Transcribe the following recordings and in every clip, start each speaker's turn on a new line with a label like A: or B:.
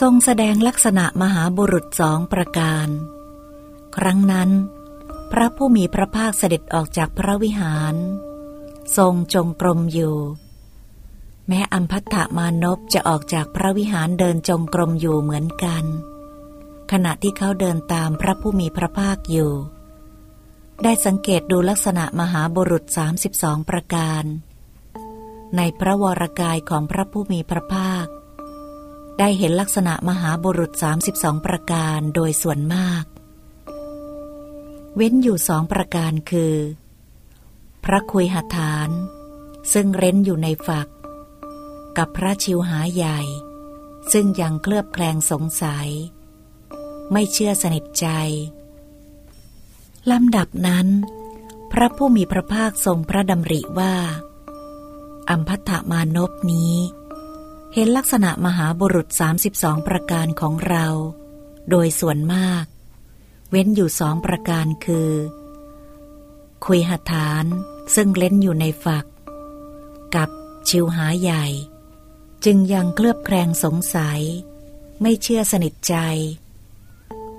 A: ทรงแสดงลักษณะมหาบุรุษสองประการ ครั้งนั้น พระผู้มีพระภาคเสด็จออกจากพระวิหาร ทรงจงกรมอยู่ แม้อัมพัตถมานพจะออกจากพระวิหารเดินจงกรมอยู่เหมือนกัน ขณะที่เขาเดินตามพระผู้มีพระภาคอยู่ ได้สังเกตดูลักษณะมหาบุรุษ 32 ประการ ในพระวรกายของพระผู้มีพระภาค ได้เห็นลักษณะมหาบุรุษ 32 ประการโดยส่วนมาก เว้นอยู่สองประการคือ พระคุยหฐาน ซึ่งเร้นอยู่ในฝัก กับพระชิวหาใหญ่ ซึ่งยังเคลือบแคลงสงสัย ไม่เชื่อสนิทใจลำดับนั้น พระผู้มีพระภาคทรงพระดำริว่า อัมพัตมานพนี้ เห็นลักษณะมหาบุรุษ 32 ประการของเรา โดยส่วนมาก เว้นอยู่สองประการคือ คุยหฐานซึ่งเล่นอยู่ในฝัก กับชิวหาใหญ่ จึงยังเคลือบแคลงสงสัย ไม่เชื่อสนิทใจ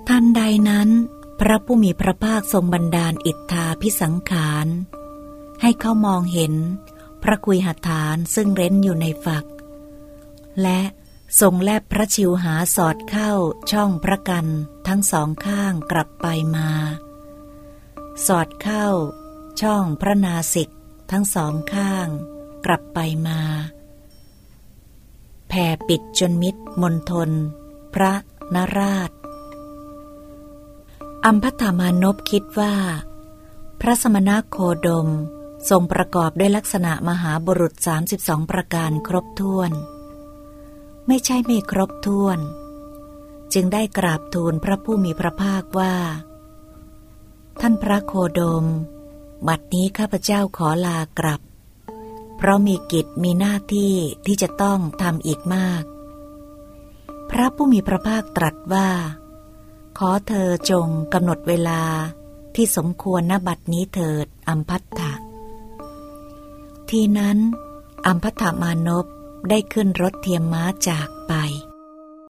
A: ทันใดนั้น พระผู้มีพระภาคทรงบันดาลอิทธาพิสังขาร ให้เขามองเห็น พระคุยหฐานซึ่งเร้นอยู่ในฝัก และทรงแลบพระชิวหาสอดเข้าช่องพระกันทั้งสองข้างกลับไปมา สอดเข้า ช่องพระนาสิกทั้งสองข้าง กลับไปมาแผ่ปิดจนมิดมนทน พระนราช อัมพัธามานพคิดว่า พระสมณโคดมทรงประกอบด้วยลักษณะมหาบุรุษ 32 ประการครบถ้วน ไม่ใช่ไม่ครบถ้วน จึงได้กราบทูลพระผู้มีพระภาคว่า ท่านพระโคดม บัดนี้ข้าพเจ้าขอลากลับ เพราะมีกิจมีหน้าที่ที่จะต้องทำอีกมาก พระผู้มีพระภาคตรัสว่า ขอเธอจงกำหนดเวลาที่สมควรณบัดนี้เถิดอัมพัตถะทีนั้นอัมพัตถมานพ ได้ขึ้นรถเทียมม้าจากไป